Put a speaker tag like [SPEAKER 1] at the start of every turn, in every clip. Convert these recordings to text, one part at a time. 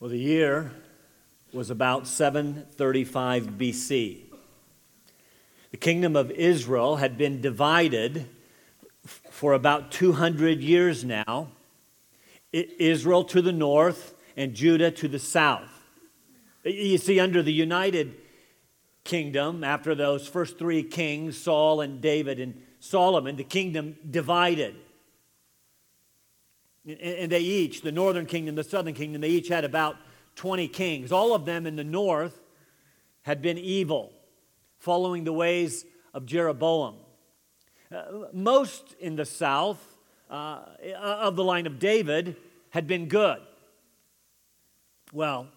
[SPEAKER 1] Well, the year was about 735 BC. The kingdom of Israel had been divided for about 200 years now Israel to the north and Judah to the south. You see, under the United Kingdom, after those first three kings, Saul and David and Solomon, the kingdom divided. And they each, the northern kingdom, the southern kingdom, they each had about 20 kings. All of them in the north had been evil, following the ways of Jeroboam. Uh, most in the south uh, of the line of David had been good. Well,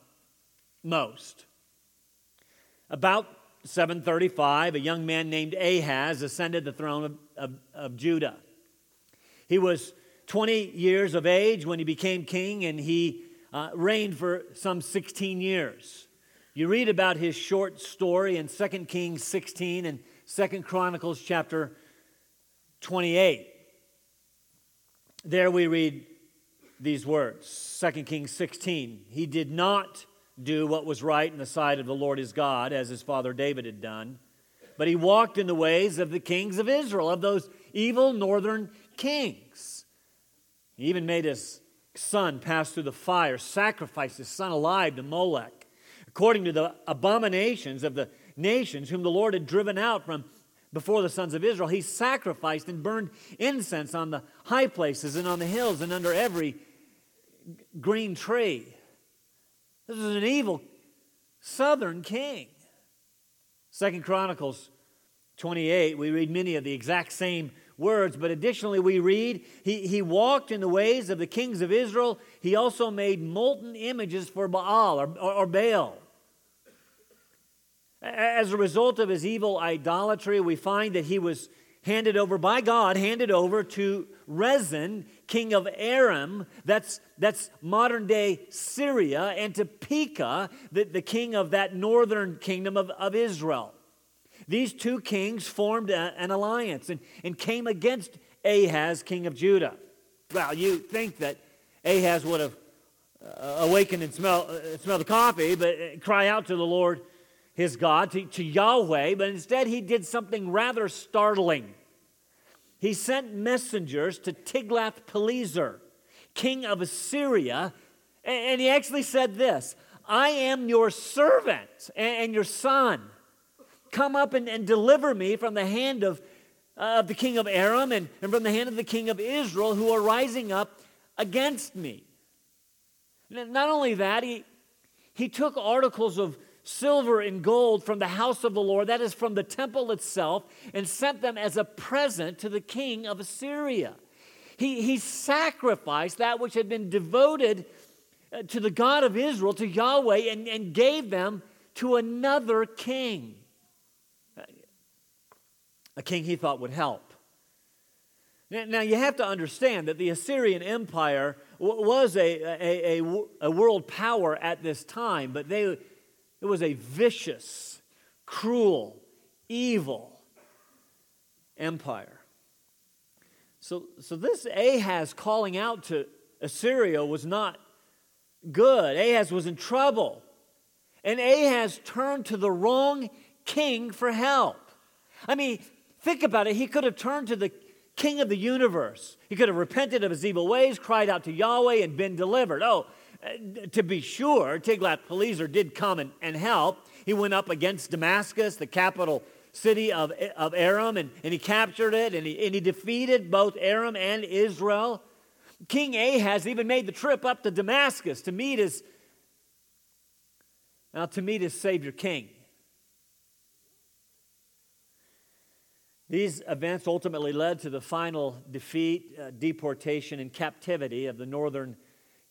[SPEAKER 1] most. About 735, a young man named Ahaz ascended the throne of, of, of Judah. He was 20 years of age when he became king, and he uh, reigned for some 16 years. You read about his short story in 2 Kings 16 and 2 Chronicles chapter 28. There we read these words 2 Kings 16. He did not do what was right in the sight of the Lord his God, as his father David had done, but he walked in the ways of the kings of Israel, of those evil northern kings. He even made his son pass through the fire, sacrificed his son alive to Molech, according to the abominations of the nations whom the Lord had driven out from before the sons of Israel. He sacrificed and burned incense on the high places and on the hills and under every green tree. This is an evil southern king. Second Chronicles 28, we read many of the exact same words, but additionally, we read he, he walked in the ways of the kings of Israel. He also made molten images for Baal or, or, or Baal. As a result of his evil idolatry, we find that he was handed over by God, handed over to Rezin, king of Aram, that's, that's modern day Syria, and to Pekah, the, the king of that northern kingdom of, of Israel. These two kings formed a, an alliance and, and came against Ahaz, king of Judah. Well, you think that Ahaz would have uh, awakened and smelled uh, smell the coffee, but uh, cry out to the Lord his God, to, to Yahweh, but instead he did something rather startling. He sent messengers to Tiglath-Pileser, king of Assyria, and he actually said this I am your servant and your son. Come up and, and deliver me from the hand of, uh, of the king of Aram and, and from the hand of the king of Israel who are rising up against me. Not only that, he, he took articles of silver and gold from the house of the Lord, that is from the temple itself, and sent them as a present to the king of Assyria. He, he sacrificed that which had been devoted uh, to the God of Israel, to Yahweh, and, and gave them to another king. A king he thought would help. Now, you have to understand that the Assyrian Empire was a, a, a, a world power at this time, but they, it was a vicious, cruel, evil empire. So, so this Ahaz calling out to Assyria was not good. Ahaz was in trouble. And Ahaz turned to the wrong king for help. I mean, think about it. He could have turned to the king of the universe. He could have repented of his evil ways, cried out to Yahweh, and been delivered. Oh, eh, to be sure, Tiglath-Pileser did come and, and help. He went up against Damascus, the capital city of, eh, of Aram, and, and he captured it, and he, and he defeated both Aram and Israel. King Ahaz even made the trip up to Damascus to meet his, now to meet his Savior King. These events ultimately led to the final defeat, uh, deportation, and captivity of the northern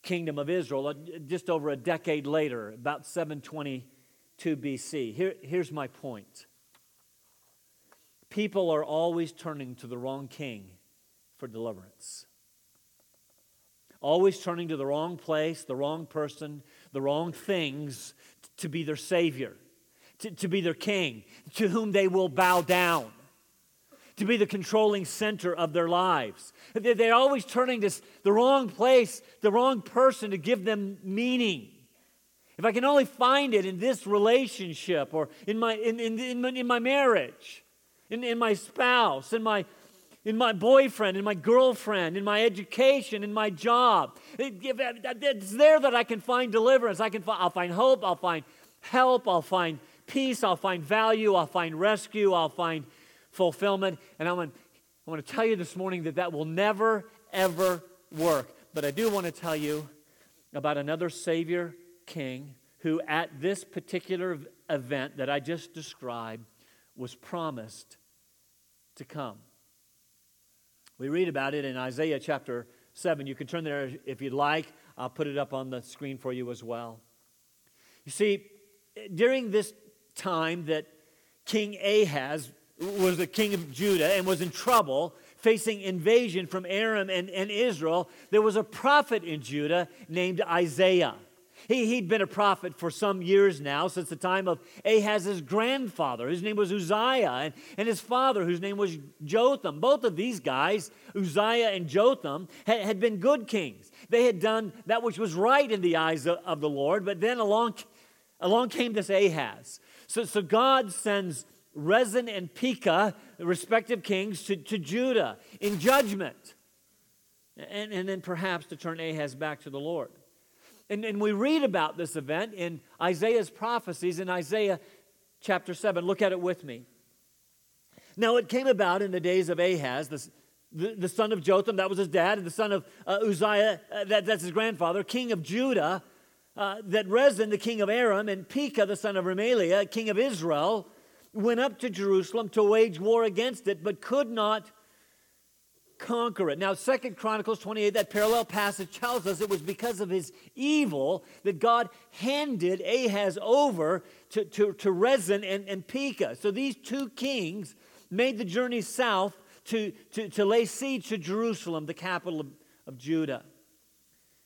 [SPEAKER 1] kingdom of Israel uh, just over a decade later, about 722 BC. Here, here's my point people are always turning to the wrong king for deliverance. Always turning to the wrong place, the wrong person, the wrong things to be their savior, to, to be their king, to whom they will bow down to be the controlling center of their lives. They're always turning to the wrong place, the wrong person to give them meaning. if I can only find it in this relationship or in my, in, in, in, my, in my marriage, in, in my spouse, in my, in my boyfriend, in my girlfriend, in my education, in my job. It's there that I can find deliverance. I can find, I'll find hope, I'll find help, I'll find peace, I'll find value, I'll find rescue, I'll find fulfillment. And I want, I want to tell you this morning that that will never, ever work. But I do want to tell you about another Savior king who, at this particular event that I just described, was promised to come. We read about it in Isaiah chapter 7. You can turn there if you'd like. I'll put it up on the screen for you as well. You see, during this time that King Ahaz was the king of Judah and was in trouble, facing invasion from Aram and, and Israel, there was a prophet in Judah named Isaiah. He, he'd been a prophet for some years now, since the time of Ahaz's grandfather. whose name was Uzziah, and, and his father, whose name was Jotham. Both of these guys, Uzziah and Jotham, had, had been good kings. They had done that which was right in the eyes of, of the Lord, but then along, along came this Ahaz. So, so God sends Rezin and Pekah, the respective kings, to, to Judah in judgment. And, and then perhaps to turn Ahaz back to the Lord. And, and we read about this event in Isaiah's prophecies in Isaiah chapter 7. Look at it with me. Now, it came about in the days of Ahaz, the, the, son of Jotham, that was his dad, and the son of uh, Uzziah, uh, that, that's his grandfather, king of Judah, uh, that Rezin, the king of Aram, and Pekah, the son of Remaliah, king of Israel, went up to Jerusalem to wage war against it, but could not conquer it. Now, Second Chronicles 28, that parallel passage tells us it was because of his evil that God handed Ahaz over to, to, to Rezin and, and Pekah. So these two kings made the journey south to, to, to lay siege to Jerusalem, the capital of, of Judah.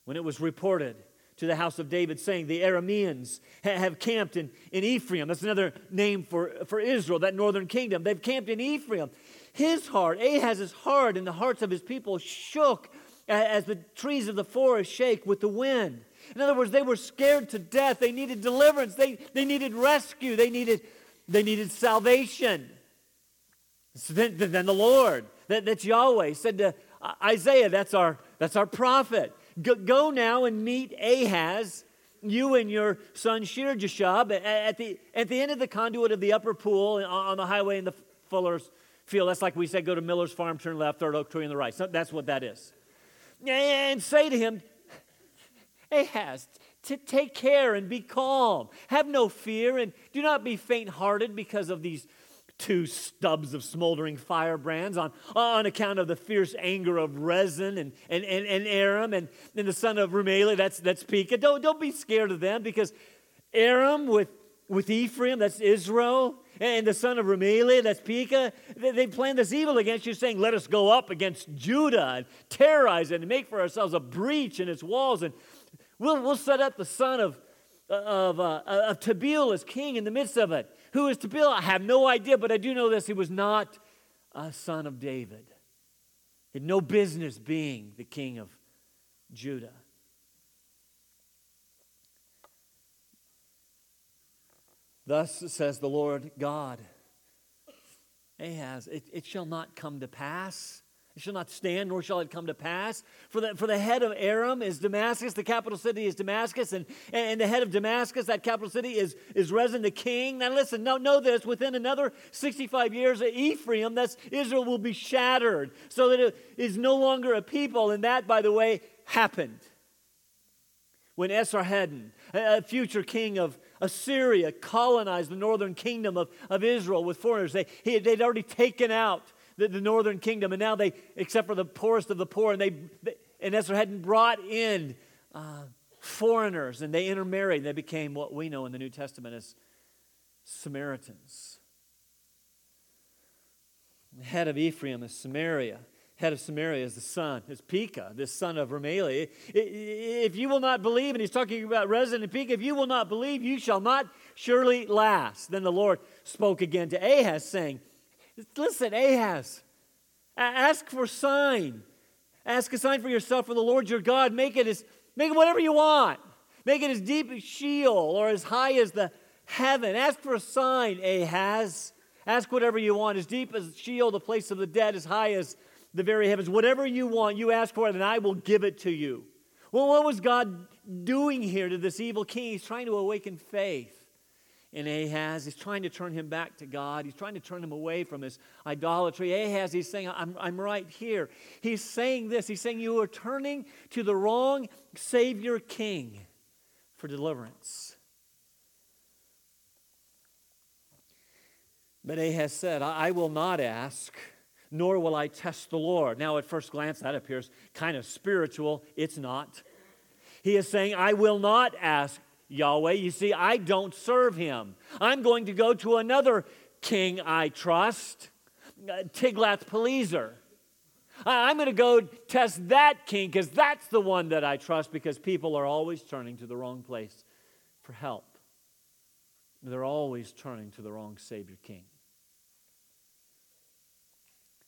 [SPEAKER 1] When it was reported to the house of David, saying, The Arameans have camped in, in Ephraim. That's another name for, for Israel, that northern kingdom. They've camped in Ephraim. His heart, Ahaz's heart, and the hearts of his people shook as the trees of the forest shake with the wind. In other words, they were scared to death. They needed deliverance. They, they needed rescue. They needed, they needed salvation. So then, then the Lord, that, that's Yahweh, said to Isaiah, that's our, that's our prophet. Go, now and meet Ahaz, you and your son Shear-jashub, at the, at the end of the conduit of the upper pool on the highway in the Fuller's field. That's like we said, go to Miller's farm, turn left, third oak tree on the right. So that's what that is. And say to him, Ahaz, to take care and be calm. Have no fear and do not be faint hearted because of these two stubs of smoldering firebrands on, on account of the fierce anger of Rezin and, and, and, and Aram and, and the son of Remaliah, that's, that's Pekah. Don't, don't be scared of them because Aram with, with Ephraim, that's Israel, and the son of Remaliah, that's Pekah, they, they this evil against you, saying, Let us go up against Judah and terrorize it and make for ourselves a breach in its walls. And we'll, we'll set up the son of, of, uh, of Tabeel as king in the midst of it. Who is Tabeel? I have no idea, but I do know this. He was not a son of David. He had no business being the king of Judah. Thus says the Lord God Ahaz, it, it shall not come to pass. It shall not stand, nor shall it come to pass. For the, for the head of Aram is Damascus, the capital city is Damascus, and, and the head of Damascus, that capital city, is, is Rezin the king. Now listen, know, know this within another 65 years, of Ephraim, that's Israel, will be shattered, so that it is no longer a people. And that, by the way, happened when Esarhaddon, a future king of Assyria colonized the northern kingdom of, of Israel with foreigners. They, he, they'd already taken out the, the, northern kingdom, and now they, except for the poorest of the poor, and they, they and Esarhaddon brought in uh, foreigners, and they intermarried. and They became what we know in the New Testament as Samaritans. The head of Ephraim is Samaria head of Samaria is the son, is Pekah, this son of Remaliah. If you will not believe, and he's talking about Rezin and Pekah, if you will not believe, you shall not surely last. Then the Lord spoke again to Ahaz, saying, Listen, Ahaz, ask for sign. Ask a sign for yourself from the Lord your God. Make it as make it whatever you want. Make it as deep as Sheol or as high as the heaven. Ask for a sign, Ahaz. Ask whatever you want, as deep as Sheol, the place of the dead, as high as the very heavens. Whatever you want, you ask for it, and I will give it to you. Well, what was God doing here to this evil king? He's trying to awaken faith in Ahaz. He's trying to turn him back to God. He's trying to turn him away from his idolatry. Ahaz, he's saying, I'm, I'm right here. He's saying this. He's saying, You are turning to the wrong Savior King for deliverance. But Ahaz said, I, I will not ask, nor will I test the Lord. Now, at first glance, that appears kind of spiritual. It's not. He is saying, I will not ask Yahweh. You see, I don't serve him. I'm going to go to another king I trust, uh, Tiglath-Pileser. I'm going to go test that king because that's the one that I trust because people are always turning to the wrong place for help. They're always turning to the wrong Savior King.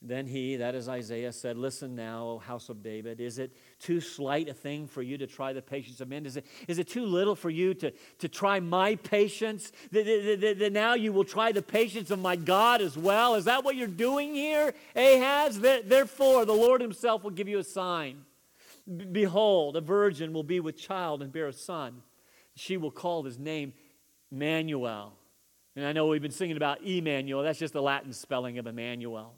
[SPEAKER 1] Then he, that is Isaiah, said, Listen now, O house of David, is it too slight a thing for you to try the patience of men? Is it, is it too little for you to, to try my patience? That, now you will try the patience of my God as well? Is that what you're doing here, Ahaz? Therefore, the Lord himself will give you a sign. Behold, a virgin will be with child and bear a son. She will call his name Emmanuel. And I know we've been singing about Emmanuel. That's just the Latin spelling of Immanuel.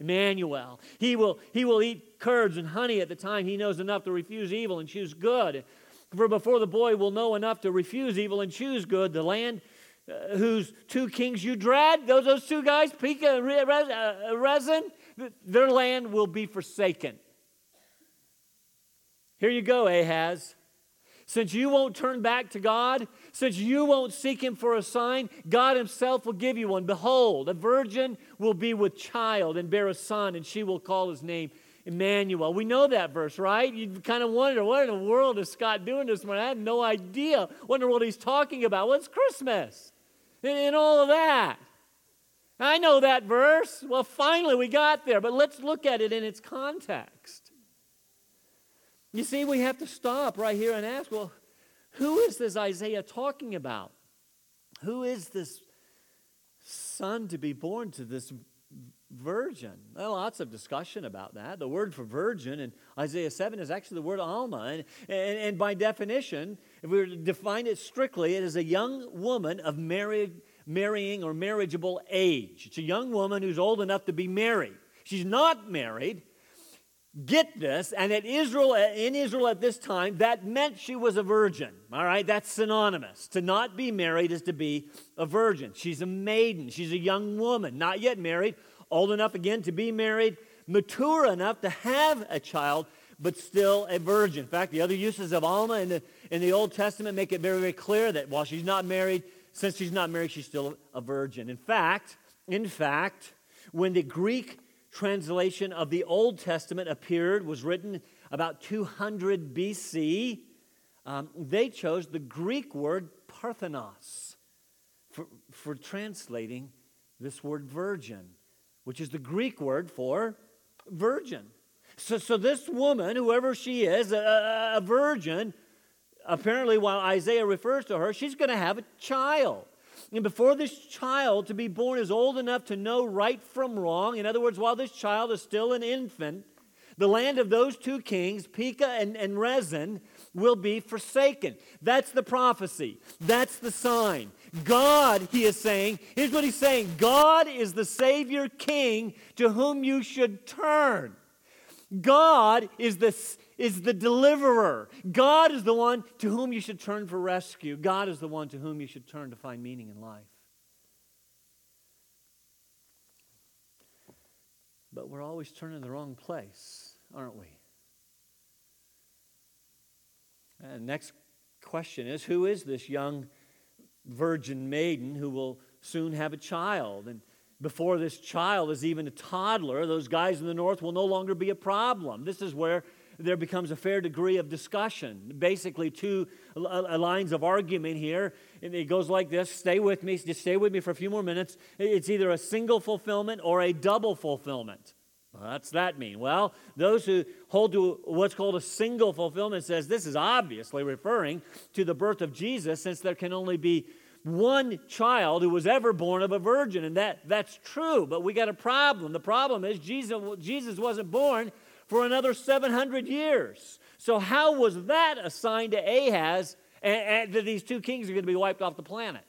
[SPEAKER 1] Emmanuel. He will, he will eat curds and honey at the time he knows enough to refuse evil and choose good. For before the boy will know enough to refuse evil and choose good, the land uh, whose two kings you dread, those, those two guys, Pekah and uh, Rezin, their land will be forsaken. Here you go, Ahaz. Since you won't turn back to God, since you won't seek Him for a sign, God Himself will give you one. Behold, a virgin will be with child and bear a son, and she will call his name Emmanuel. We know that verse, right? You kind of wonder, what in the world is Scott doing this morning? I had no idea. Wonder what he's talking about. What's Christmas? And, and all of that. I know that verse. Well, finally we got there, but let's look at it in its context. You see, we have to stop right here and ask well, who is this Isaiah talking about? Who is this son to be born to this virgin? Well, lots of discussion about that. The word for virgin in Isaiah 7 is actually the word Alma. And, and, and by definition, if we were to define it strictly, it is a young woman of married, marrying or marriageable age. It's a young woman who's old enough to be married. She's not married, Get this, and at Israel, uh, in Israel at this time, that meant she was a virgin. All right, that's synonymous. To not be married is to be a virgin. She's a maiden. She's a young woman, not yet married, old enough again to be married, mature enough to have a child, but still a virgin. In fact, the other uses of Alma in the, in the Old Testament make it very, very clear that while she's not married, since she's not married, she's still a virgin. In fact, in fact, when the Greek translation of the Old Testament appeared, was written about 200 BC, um, they chose the Greek word parthenos for, for translating this word virgin, which is the Greek word for virgin. So, so this woman, whoever she is, a, a virgin, apparently while Isaiah refers to her, she's going to have a child. And before this child to be born is old enough to know right from wrong, in other words, while this child is still an infant, the land of those two kings, Pekah and, and Rezin, will be forsaken. That's the prophecy. That's the sign. God, he is saying, here's what he's saying God is the Savior King to whom you should turn. God is the is the deliverer. God is the one to whom you should turn for rescue. God is the one to whom you should turn to find meaning in life. But we're always turning the wrong place, aren't we? And next question is who is this young virgin maiden who will soon have a child? And before this child is even a toddler, those guys in the north will no longer be a problem. This is where there becomes a fair degree of discussion. Basically, two uh, lines of argument here. And it goes like this stay with me, just stay with me for a few more minutes. It's either a single fulfillment or a double fulfillment. What's that mean? Well, those who hold to what's called a single fulfillment says this is obviously referring to the birth of Jesus since there can only be one child who was ever born of a virgin and that that's true, but we got a problem. The problem is Jesus Jesus wasn't born for another 700 years. So how was that a sign to Ahaz and, and that these two kings are going to be wiped off the planet?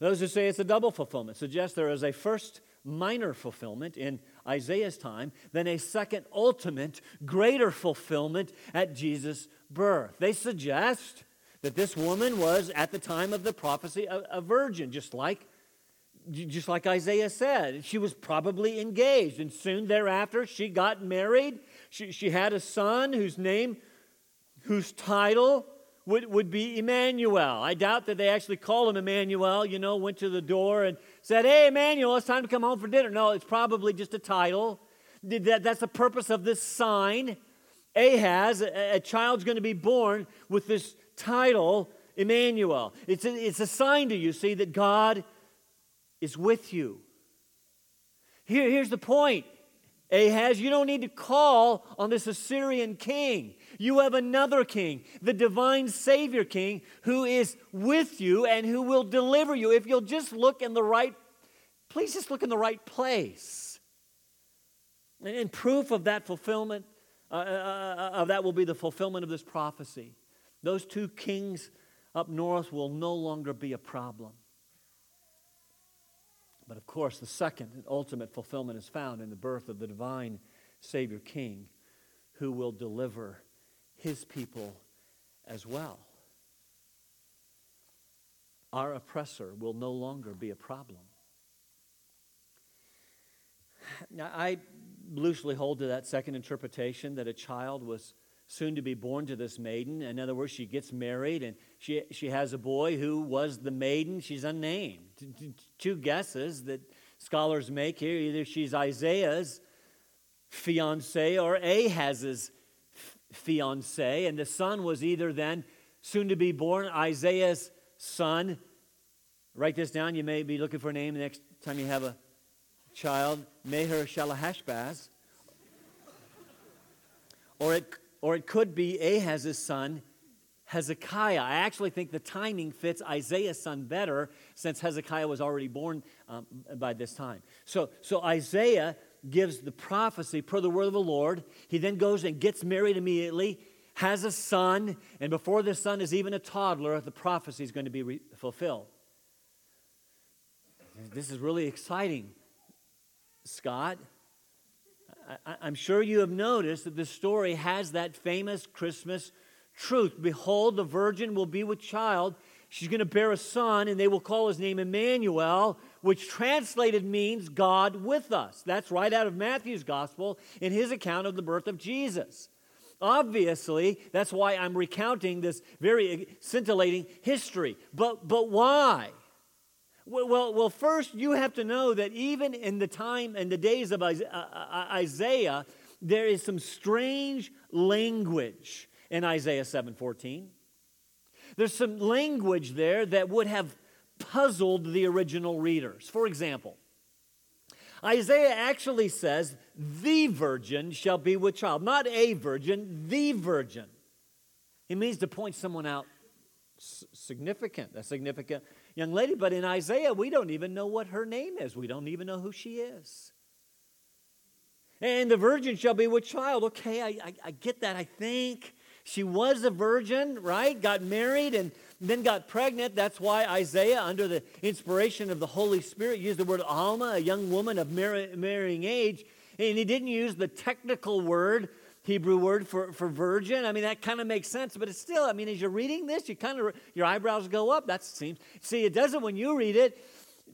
[SPEAKER 1] Those who say it's a double fulfillment suggest there is a first minor fulfillment in Isaiah's time, then a second ultimate, greater fulfillment at Jesus' birth. They suggest that this woman was, at the time of the prophecy, a, a virgin, just like just like Isaiah said. She was probably engaged, and soon thereafter she got married. She, she had a son whose name, whose title would, would be Emmanuel. I doubt that they actually called him Emmanuel, you know, went to the door and said, Hey, Emmanuel, it's time to come home for dinner. No, it's probably just a title. That, that's the purpose of this sign. Ahaz, a, a child's going to be born with this title, Emmanuel. It's a, it's a sign to you, see, that God is with you. Here, here's the point Ahaz, you don't need to call on this Assyrian king. You have another king, the divine Savior King, who is with you and who will deliver you if you'll just look in the right, please just look in the right place. And proof of that fulfillment, uh, uh, uh, of that will be the fulfillment of this prophecy. Those two kings up north will no longer be a problem. But of course, the second and ultimate fulfillment is found in the birth of the divine Savior King who will deliver his people as well. Our oppressor will no longer be a problem. Now, I loosely hold to that second interpretation that a child was soon to be born to this maiden. In other words, she gets married and she, she has a boy who was the maiden. She's unnamed. Two guesses that scholars make here either she's Isaiah's fiance or Ahaz's fiance, and the son was either then soon to be born Isaiah's son. Write this down. You may be looking for a name the next time you have a child. Maher-shalal-hash-baz. Or it or it could be Ahaz's son, Hezekiah. I actually think the timing fits Isaiah's son better since Hezekiah was already born um, by this time. So, so Isaiah gives the prophecy per the word of the Lord. He then goes and gets married immediately, has a son, and before the son is even a toddler, the prophecy is going to be re- fulfilled. This is really exciting, Scott. I, am sure you have noticed that this story has that famous Christmas truth. Behold, the virgin will be with child. She's going to bear a son, and they will call his name Emmanuel, which translated means God with us. That's right out of Matthew's gospel in his account of the birth of Jesus. Obviously, that's why I'm recounting this very scintillating history. But, but why? Well, well, first, you have to know that even in the time and the days of uh, uh, Isaiah, there is some strange language in Isaiah 7:14. There's some language there that would have puzzled the original readers. For example, Isaiah actually says, "The virgin shall be with child," not a virgin, the virgin. It means to point someone out significant, a significant young lady. But in Isaiah, we don't even know what her name is. We don't even know who she is. And the virgin shall be with child. Okay, I, I, I get that, I think. She was a virgin, right? Got married and then got pregnant. That's why Isaiah, under the inspiration of the Holy Spirit, used the word Alma, a young woman of marrying age. And he didn't use the technical word Hebrew word for, for virgin. I mean, that kind of makes sense, but it's still, I mean, as you're reading this, you kind of, your eyebrows go up. That seems, see, it doesn't when you read it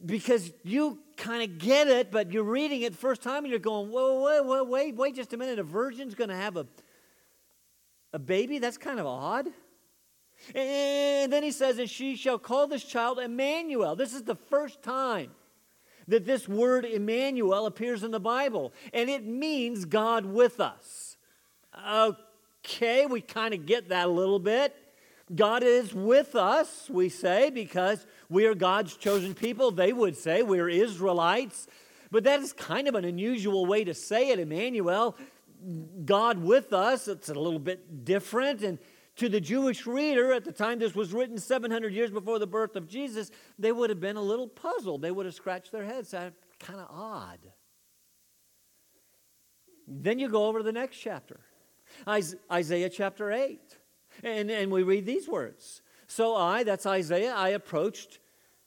[SPEAKER 1] because you kind of get it, but you're reading it first time and you're going, whoa, whoa, whoa, wait, wait just a minute. A virgin's going to have a, a baby? That's kind of odd. And then he says, and she shall call this child Emmanuel. This is the first time that this word Emmanuel appears in the Bible, and it means God with us. Okay, we kind of get that a little bit. God is with us, we say, because we are God's chosen people. They would say we're Israelites. But that is kind of an unusual way to say it, Emmanuel. God with us, it's a little bit different. And to the Jewish reader at the time this was written 700 years before the birth of Jesus, they would have been a little puzzled. They would have scratched their heads. Kind of odd. Then you go over to the next chapter, Isaiah chapter 8. And, and we read these words So I, that's Isaiah, I approached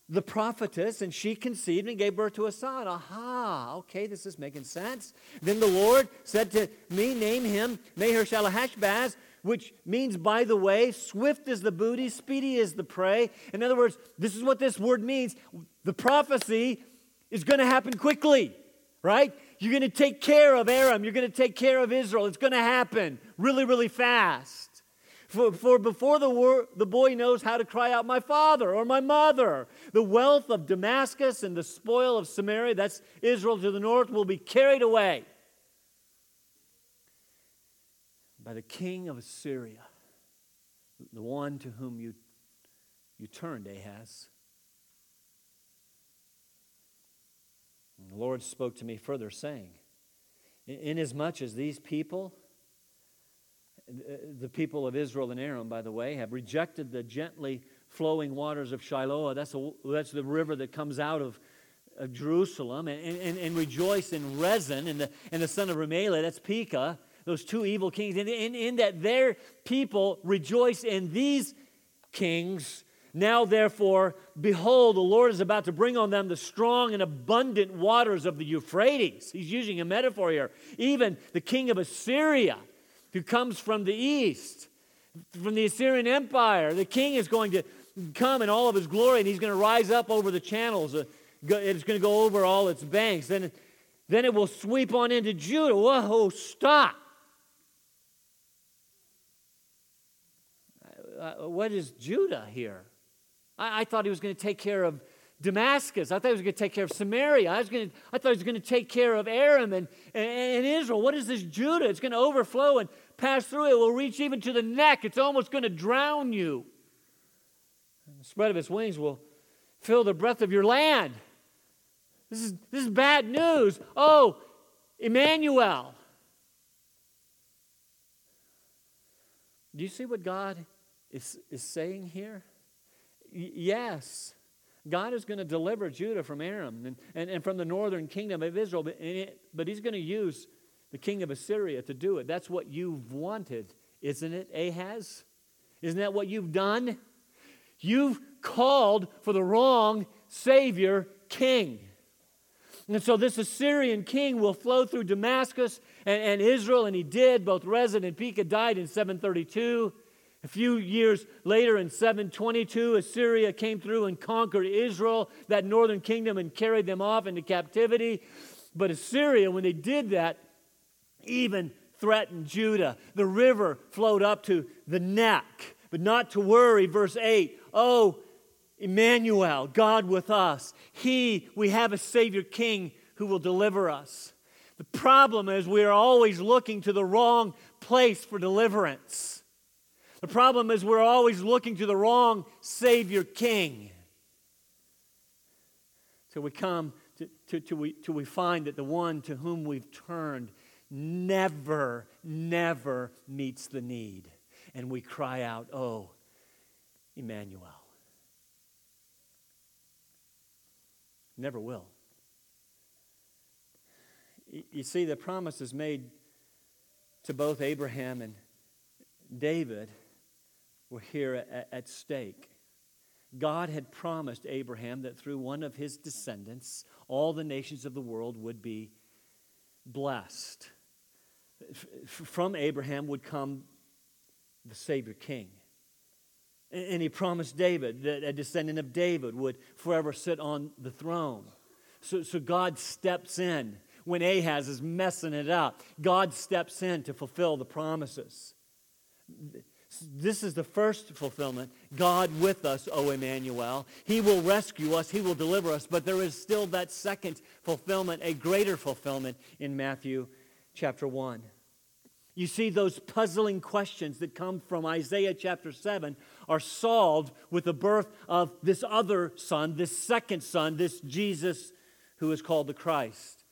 [SPEAKER 1] the prophetess, and she conceived and gave birth to a son. Aha, okay, this is making sense. Then the Lord said to me, Name him Maher-shalal-hash-baz, which means, by the way, swift is the booty, speedy is the prey. In other words, this is what this word means. The prophecy is going to happen quickly, right? You're going to take care of Aram. You're going to take care of Israel. It's going to happen really, really fast. For, for before the, wor- the boy knows how to cry out, My father or my mother, the wealth of Damascus and the spoil of Samaria, that's Israel to the north, will be carried away by the king of Assyria, the one to whom you, you turned, Ahaz. The Lord spoke to me further, saying, Inasmuch as these people, the people of Israel and Aram, by the way, have rejected the gently flowing waters of Shiloh, that's, a, that's the river that comes out of, of Jerusalem. And, and, and rejoice in Rezin and the, and the son of Remaliah, that's Pekah, those two evil kings. And in, in that their people rejoice in these kings. Now, therefore, behold, the Lord is about to bring on them the strong and abundant waters of the Euphrates. He's using a metaphor here. Even the king of Assyria who comes from the east, from the Assyrian Empire. The king is going to come in all of his glory and he's going to rise up over the channels. Uh, it's going to go over all its banks. Then, then it will sweep on into Judah. Whoa, stop. Uh, what is Judah here? I, I thought he was going to take care of Damascus. I thought he was going to take care of Samaria. I, was going to, I thought he was going to take care of Aram and, and, and Israel. What is this Judah? It's going to overflow and pass through. It will reach even to the neck. It's almost going to drown you. And the spread of its wings will fill the breadth of your land. This is, this is bad news. Oh, Emmanuel. Do you see what God is, is saying here? Yes. God is going to deliver Judah from Aram and, and, and from the northern kingdom of Israel, but, it, but He's going to use the king of Assyria to do it. That's what you've wanted, isn't it, Ahaz? Isn't that what you've done? You've called for the wrong Savior king. And so this Assyrian king will flow through Damascus and, and Israel, and he did. Both Rezin and Pekah died in 732. A few years later, in 722, Assyria came through and conquered Israel, that northern kingdom, and carried them off into captivity. But Assyria, when they did that, even threatened Judah. The river flowed up to the neck, but not to worry. Verse 8 Oh, Emmanuel, God with us. He, we have a Savior King who will deliver us. The problem is we are always looking to the wrong place for deliverance. The problem is we're always looking to the wrong Savior King. Till we come to, to, we, till we find that the one to whom we've turned never, never meets the need. And we cry out, Oh, Emmanuel. Never will. You see, the promise is made to both Abraham and David were here at, at stake. God had promised Abraham that through one of his descendants, all the nations of the world would be blessed. From Abraham would come the Savior King. And he promised David that a descendant of David would forever sit on the throne. So, so God steps in when Ahaz is messing it up. God steps in to fulfill the promises. This is the first fulfillment. God with us, O Emmanuel. He will rescue us, He will deliver us. But there is still that second fulfillment, a greater fulfillment in Matthew chapter 1. You see, those puzzling questions that come from Isaiah chapter 7 are solved with the birth of this other son, this second son, this Jesus who is called the Christ.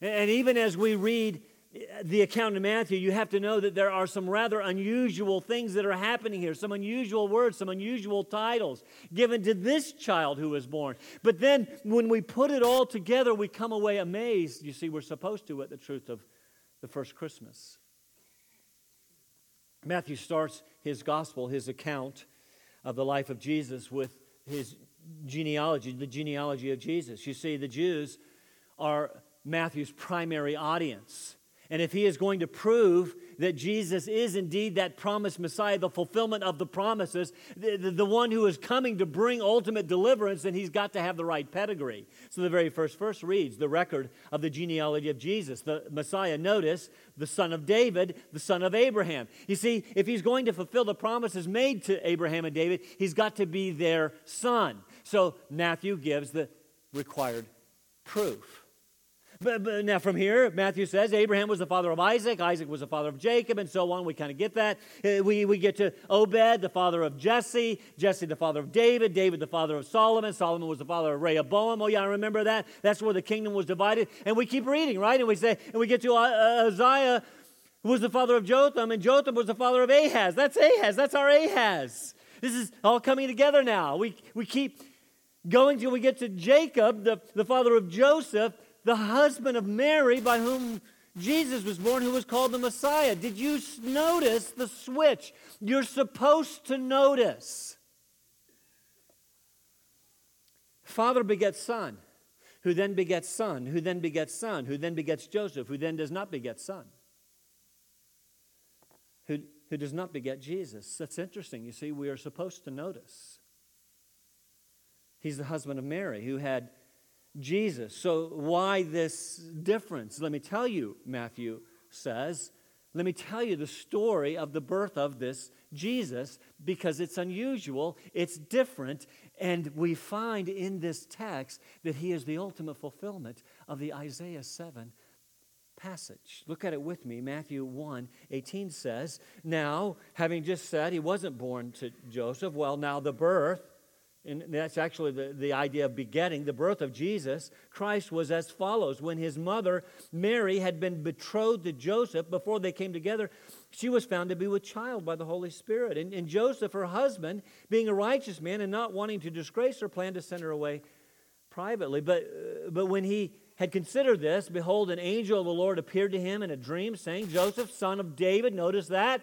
[SPEAKER 1] And even as we read the account in Matthew, you have to know that there are some rather unusual things that are happening here, some unusual words, some unusual titles given to this child who was born. But then when we put it all together, we come away amazed. You see, we're supposed to at the truth of the first Christmas. Matthew starts his gospel, his account of the life of Jesus, with his genealogy, the genealogy of Jesus. You see, the Jews are Matthew's primary audience. And if he is going to prove that Jesus is indeed that promised Messiah, the fulfillment of the promises, the, the, the, one who is coming to bring ultimate deliverance, then he's got to have the right pedigree. So the very first verse reads the record of the genealogy of Jesus, the Messiah. Notice the son of David, the son of Abraham. You see, if he's going to fulfill the promises made to Abraham and David, he's got to be their son. So Matthew gives the required proof. But, but, now, from here, Matthew says Abraham was the father of Isaac, Isaac was the father of Jacob, and so on. We kind of get that. Uh, we, we get to Obed, the father of Jesse, Jesse, the father of David, David, the father of Solomon, Solomon was the father of Rehoboam. Oh, yeah, I remember that. That's where the kingdom was divided. And we keep reading, right? And we say, and we get to uh, uh, Uzziah, who was the father of Jotham, and Jotham was the father of Ahaz. That's Ahaz. That's our Ahaz. This is all coming together now. We, we keep going till we get to Jacob, the, the father of Joseph the husband of Mary by whom Jesus was born, who was called the Messiah. Did you notice the switch? You're supposed to notice. Father begets son, who then begets son, who then begets son, who then begets Joseph, who then does not beget son, who, who does not beget Jesus. That's interesting. You see, we are supposed to notice. He's the husband of Mary, who had Jesus. So, why this difference? Let me tell you, Matthew says. Let me tell you the story of the birth of this Jesus because it's unusual, it's different, and we find in this text that he is the ultimate fulfillment of the Isaiah 7 passage. Look at it with me. Matthew 1 18 says, Now, having just said he wasn't born to Joseph, well, now the birth and that's actually the, the idea of begetting, the birth of Jesus, Christ was as follows. When his mother, Mary, had been betrothed to Joseph before they came together, she was found to be with child by the Holy Spirit. And, and Joseph, her husband, being a righteous man and not wanting to disgrace her, planned to send her away privately. But, uh, but when he had considered this, behold, an angel of the Lord appeared to him in a dream, saying, Joseph, son of David, notice that,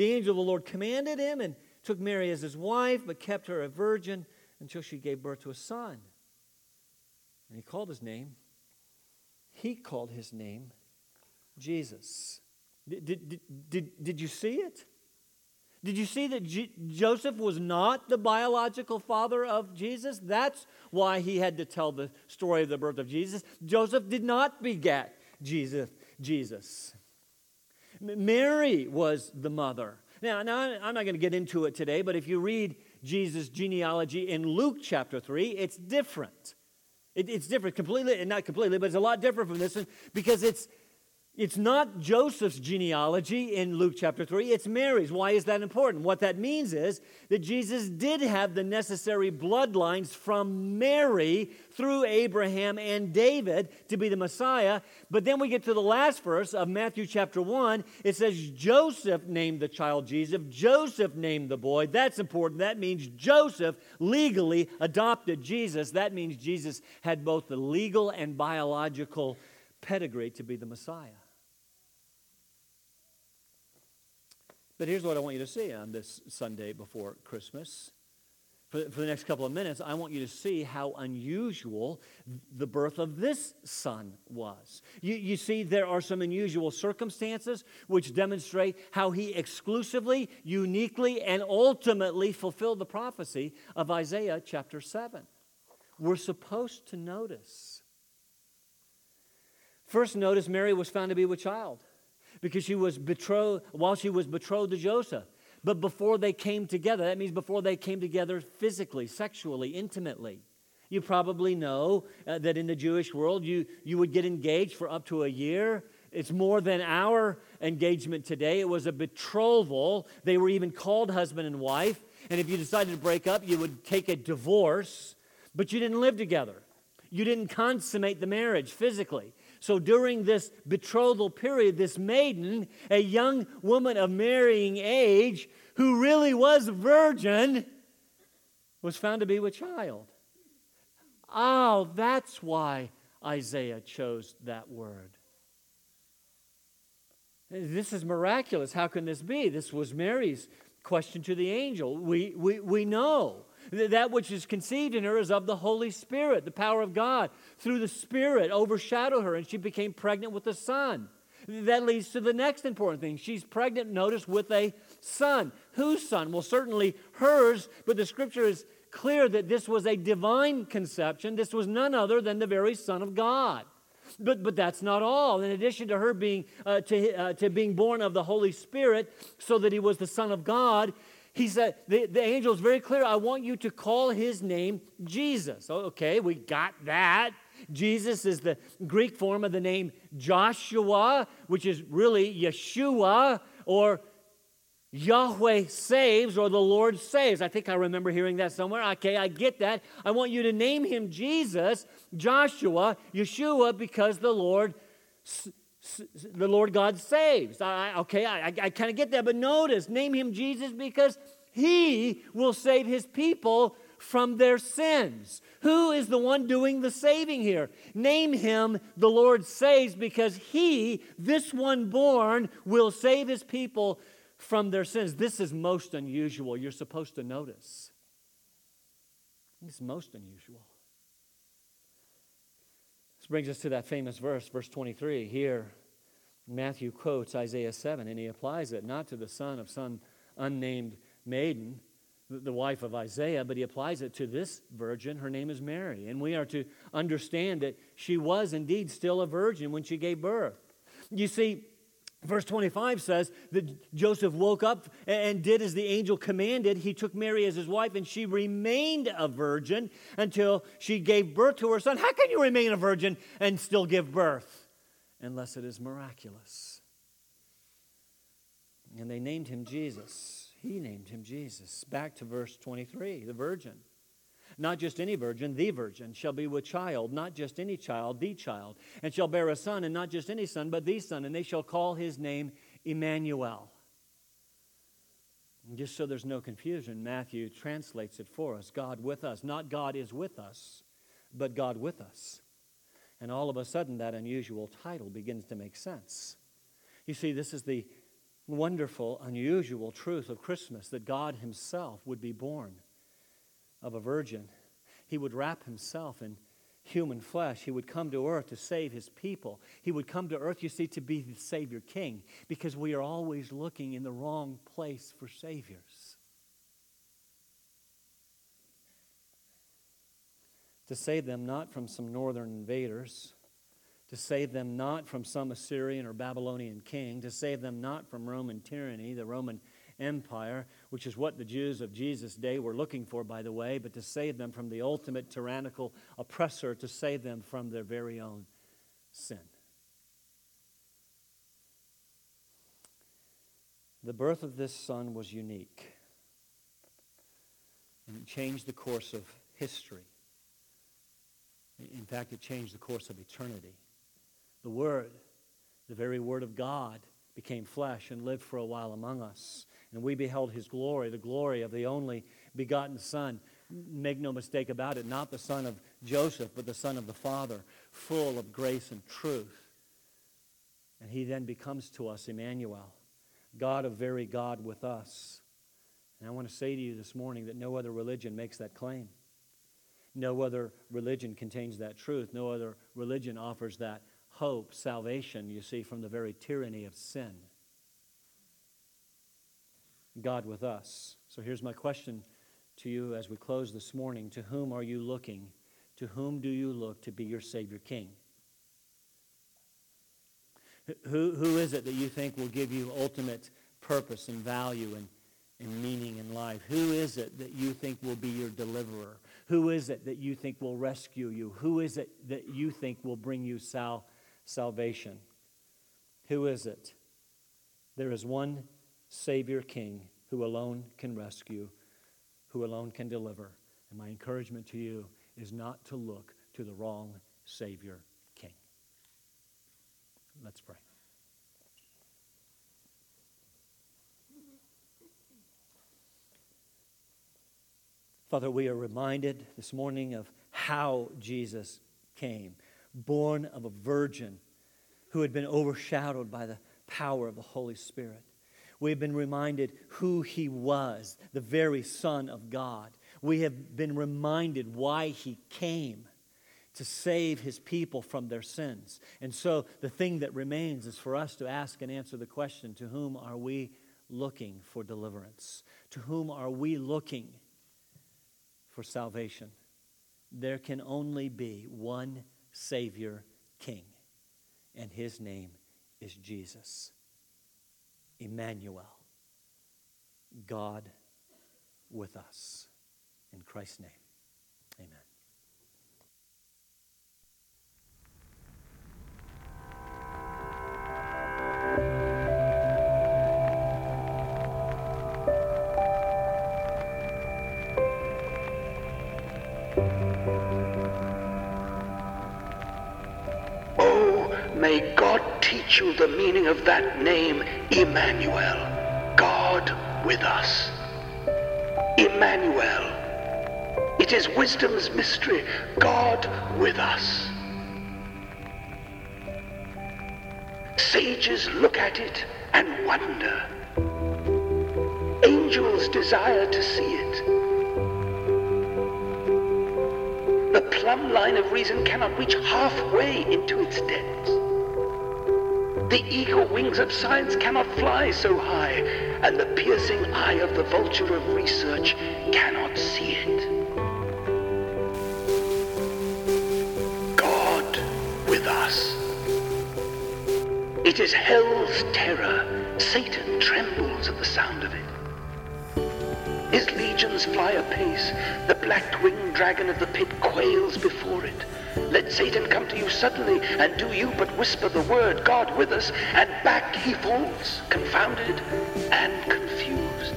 [SPEAKER 1] the angel of the Lord commanded him, and took Mary as his wife, but kept her a virgin until she gave birth to a son. And he called his name, he called his name Jesus. Did, did, did, did you see it? Did you see that G- Joseph was not the biological father of Jesus? That's why he had to tell the story of the birth of Jesus. Joseph did not beget Jesus. Jesus. Mary was the mother. Now, now I'm not going to get into it today, but if you read Jesus' genealogy in Luke chapter 3, it's different. It, it's different completely, and not completely, but it's a lot different from this one because it's it's not Joseph's genealogy in Luke chapter 3, it's Mary's. Why is that important? What that means is that Jesus did have the necessary bloodlines from Mary through Abraham and David to be the Messiah. But then we get to the last verse of Matthew chapter 1. It says Joseph named the child Jesus, Joseph named the boy. That's important. That means Joseph legally adopted Jesus. That means Jesus had both the legal and biological pedigree to be the Messiah. But here's what I want you to see on this Sunday before Christmas for, for the next couple of minutes, I want you to see how unusual the birth of this son was. You, you see, there are some unusual circumstances which demonstrate how he exclusively, uniquely, and ultimately fulfilled the prophecy of Isaiah chapter 7. We're supposed to notice. First, notice Mary was found to be with child because she was betrothed while she was betrothed to Joseph but before they came together. That means before they came together physically, sexually, intimately. You probably know uh, that in the Jewish world, you, you would get engaged for up to a year. It's more than our engagement today. It was a betrothal. They were even called husband and wife. And if you decided to break up, you would take a divorce, but you didn't live together. You didn't consummate the marriage physically. So during this betrothal period, this maiden, a young woman of marrying age, who really was a virgin, was found to be with child. Oh, that's why Isaiah chose that word. This is miraculous. How can this be? This was Mary's question to the angel. We, we, we know that which is conceived in her is of the Holy Spirit, the power of God. Through the Spirit overshadowed her, and she became pregnant with a son. That leads to the next important thing. She's pregnant, notice, with a son. Whose son? Well, certainly hers, but the scripture is clear that this was a divine conception. This was none other than the very Son of God. But, but that's not all. In addition to her being, uh, to, uh, to being born of the Holy Spirit, so that he was the Son of God, he said, the, the angel is very clear. I want you to call his name Jesus. Oh, okay, we got that. Jesus is the Greek form of the name Joshua, which is really Yeshua or Yahweh saves or the Lord saves. I think I remember hearing that somewhere. Okay, I get that. I want you to name him Jesus, Joshua, Yeshua, because the Lord the Lord God saves. I, okay, I, I kind of get that, but notice, name him Jesus because he will save his people from their sins. Who is the one doing the saving here? Name him the Lord saves because he, this one born, will save his people from their sins. This is most unusual. You're supposed to notice. It's most unusual brings us to that famous verse, verse 23. Here, Matthew quotes Isaiah 7, and he applies it not to the son of some unnamed maiden, the wife of Isaiah, but he applies it to this virgin. Her name is Mary. And we are to understand that she was indeed still a virgin when she gave birth. You see, Verse 25 says that Joseph woke up and did as the angel commanded. He took Mary as his wife, and she remained a virgin until she gave birth to her son. How can you remain a virgin and still give birth? Unless it is miraculous. And they named him Jesus. He named him Jesus. Back to verse 23 the virgin. Not just any virgin, the virgin shall be with child, not just any child, the child, and shall bear a son, and not just any son, but the son, and they shall call his name Immanuel. And just so there's no confusion, Matthew translates it for us God with us. Not God is with us, but God with us. And all of a sudden, that unusual title begins to make sense. You see, this is the wonderful, unusual truth of Christmas that God Himself would be born of a virgin. He would wrap himself in human flesh. He would come to earth to save his people. He would come to earth, you see, to be the Savior King because we are always looking in the wrong place for Saviors. To save them not from some northern invaders, to save them not from some Assyrian or Babylonian king, to save them not from Roman tyranny, the Roman Empire, which is what the Jews of Jesus' day were looking for, by the way, but to save them from the ultimate tyrannical oppressor, to save them from their very own sin. The birth of this son was unique, and it changed the course of history. In fact, it changed the course of eternity. The Word, the very Word of God, became flesh and lived for a while among us and we beheld his glory, the glory of the only begotten Son. Make no mistake about it, not the son of Joseph, but the son of the Father, full of grace and truth. And he then becomes to us Immanuel, God of very God with us. And I want to say to you this morning that no other religion makes that claim. No other religion contains that truth. No other religion offers that hope, salvation, you see, from the very tyranny of sin. God with us. So here's my question to you as we close this morning To whom are you looking? To whom do you look to be your Savior King? Who, who is it that you think will give you ultimate purpose and value and, and meaning in life? Who is it that you think will be your deliverer? Who is it that you think will rescue you? Who is it that you think will bring you sal- salvation? Who is it? There is one Savior King who alone can rescue, who alone can deliver. And my encouragement to you is not to look to the wrong Savior King. Let's pray. Father, we are reminded this morning of how Jesus came, born of a virgin who had been overshadowed by the power of the Holy Spirit. We have been reminded who he was, the very Son of God. We have been reminded why he came to save his people from their sins. And so the thing that remains is for us to ask and answer the question to whom are we looking for deliverance? To whom are we looking for salvation? There can only be one Savior King, and his name is Jesus. Immanuel, God with us. In Christ's name,
[SPEAKER 2] you the meaning of that name, Immanuel, God with us. Immanuel. It is wisdom's mystery, God with us. Sages look at it and wonder. Angels desire to see it. The plumb line of reason cannot reach halfway into its depths. The eagle wings of science cannot fly so high, and the piercing eye of the vulture of research cannot see it. God with us. It is hell's terror. Satan trembles at the sound of it. His legions fly apace. The black-winged dragon of the pit quails before it. Let Satan come to you suddenly, and do you but whisper the word, God with us, and back he falls, confounded and confused.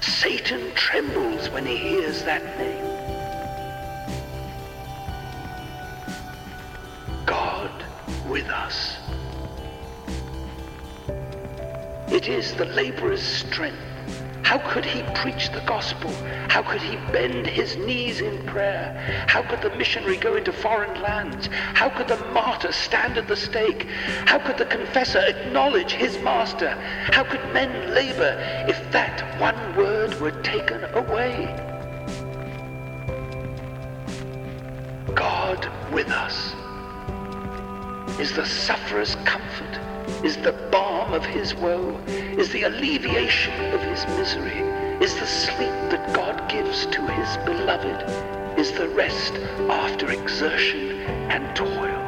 [SPEAKER 2] Satan trembles when he hears that name. God with us. It is the laborer's strength. How could he preach the gospel? How could he bend his knees in prayer? How could the missionary go into foreign lands? How could the martyr stand at the stake? How could the confessor acknowledge his master? How could men labor if that one word were taken away? God with us is the sufferer's comfort, is the balm of his woe, is the alleviation of his misery, is the sleep that God gives to his beloved, is the rest after exertion and toil.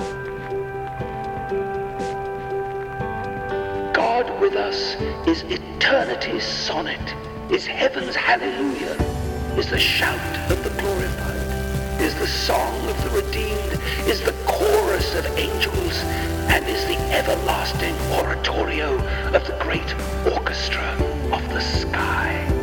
[SPEAKER 2] God with us is eternity's sonnet, is heaven's hallelujah, is the shout of the glorified is the song of the redeemed, is the chorus of angels, and is the everlasting oratorio of the great orchestra of the sky.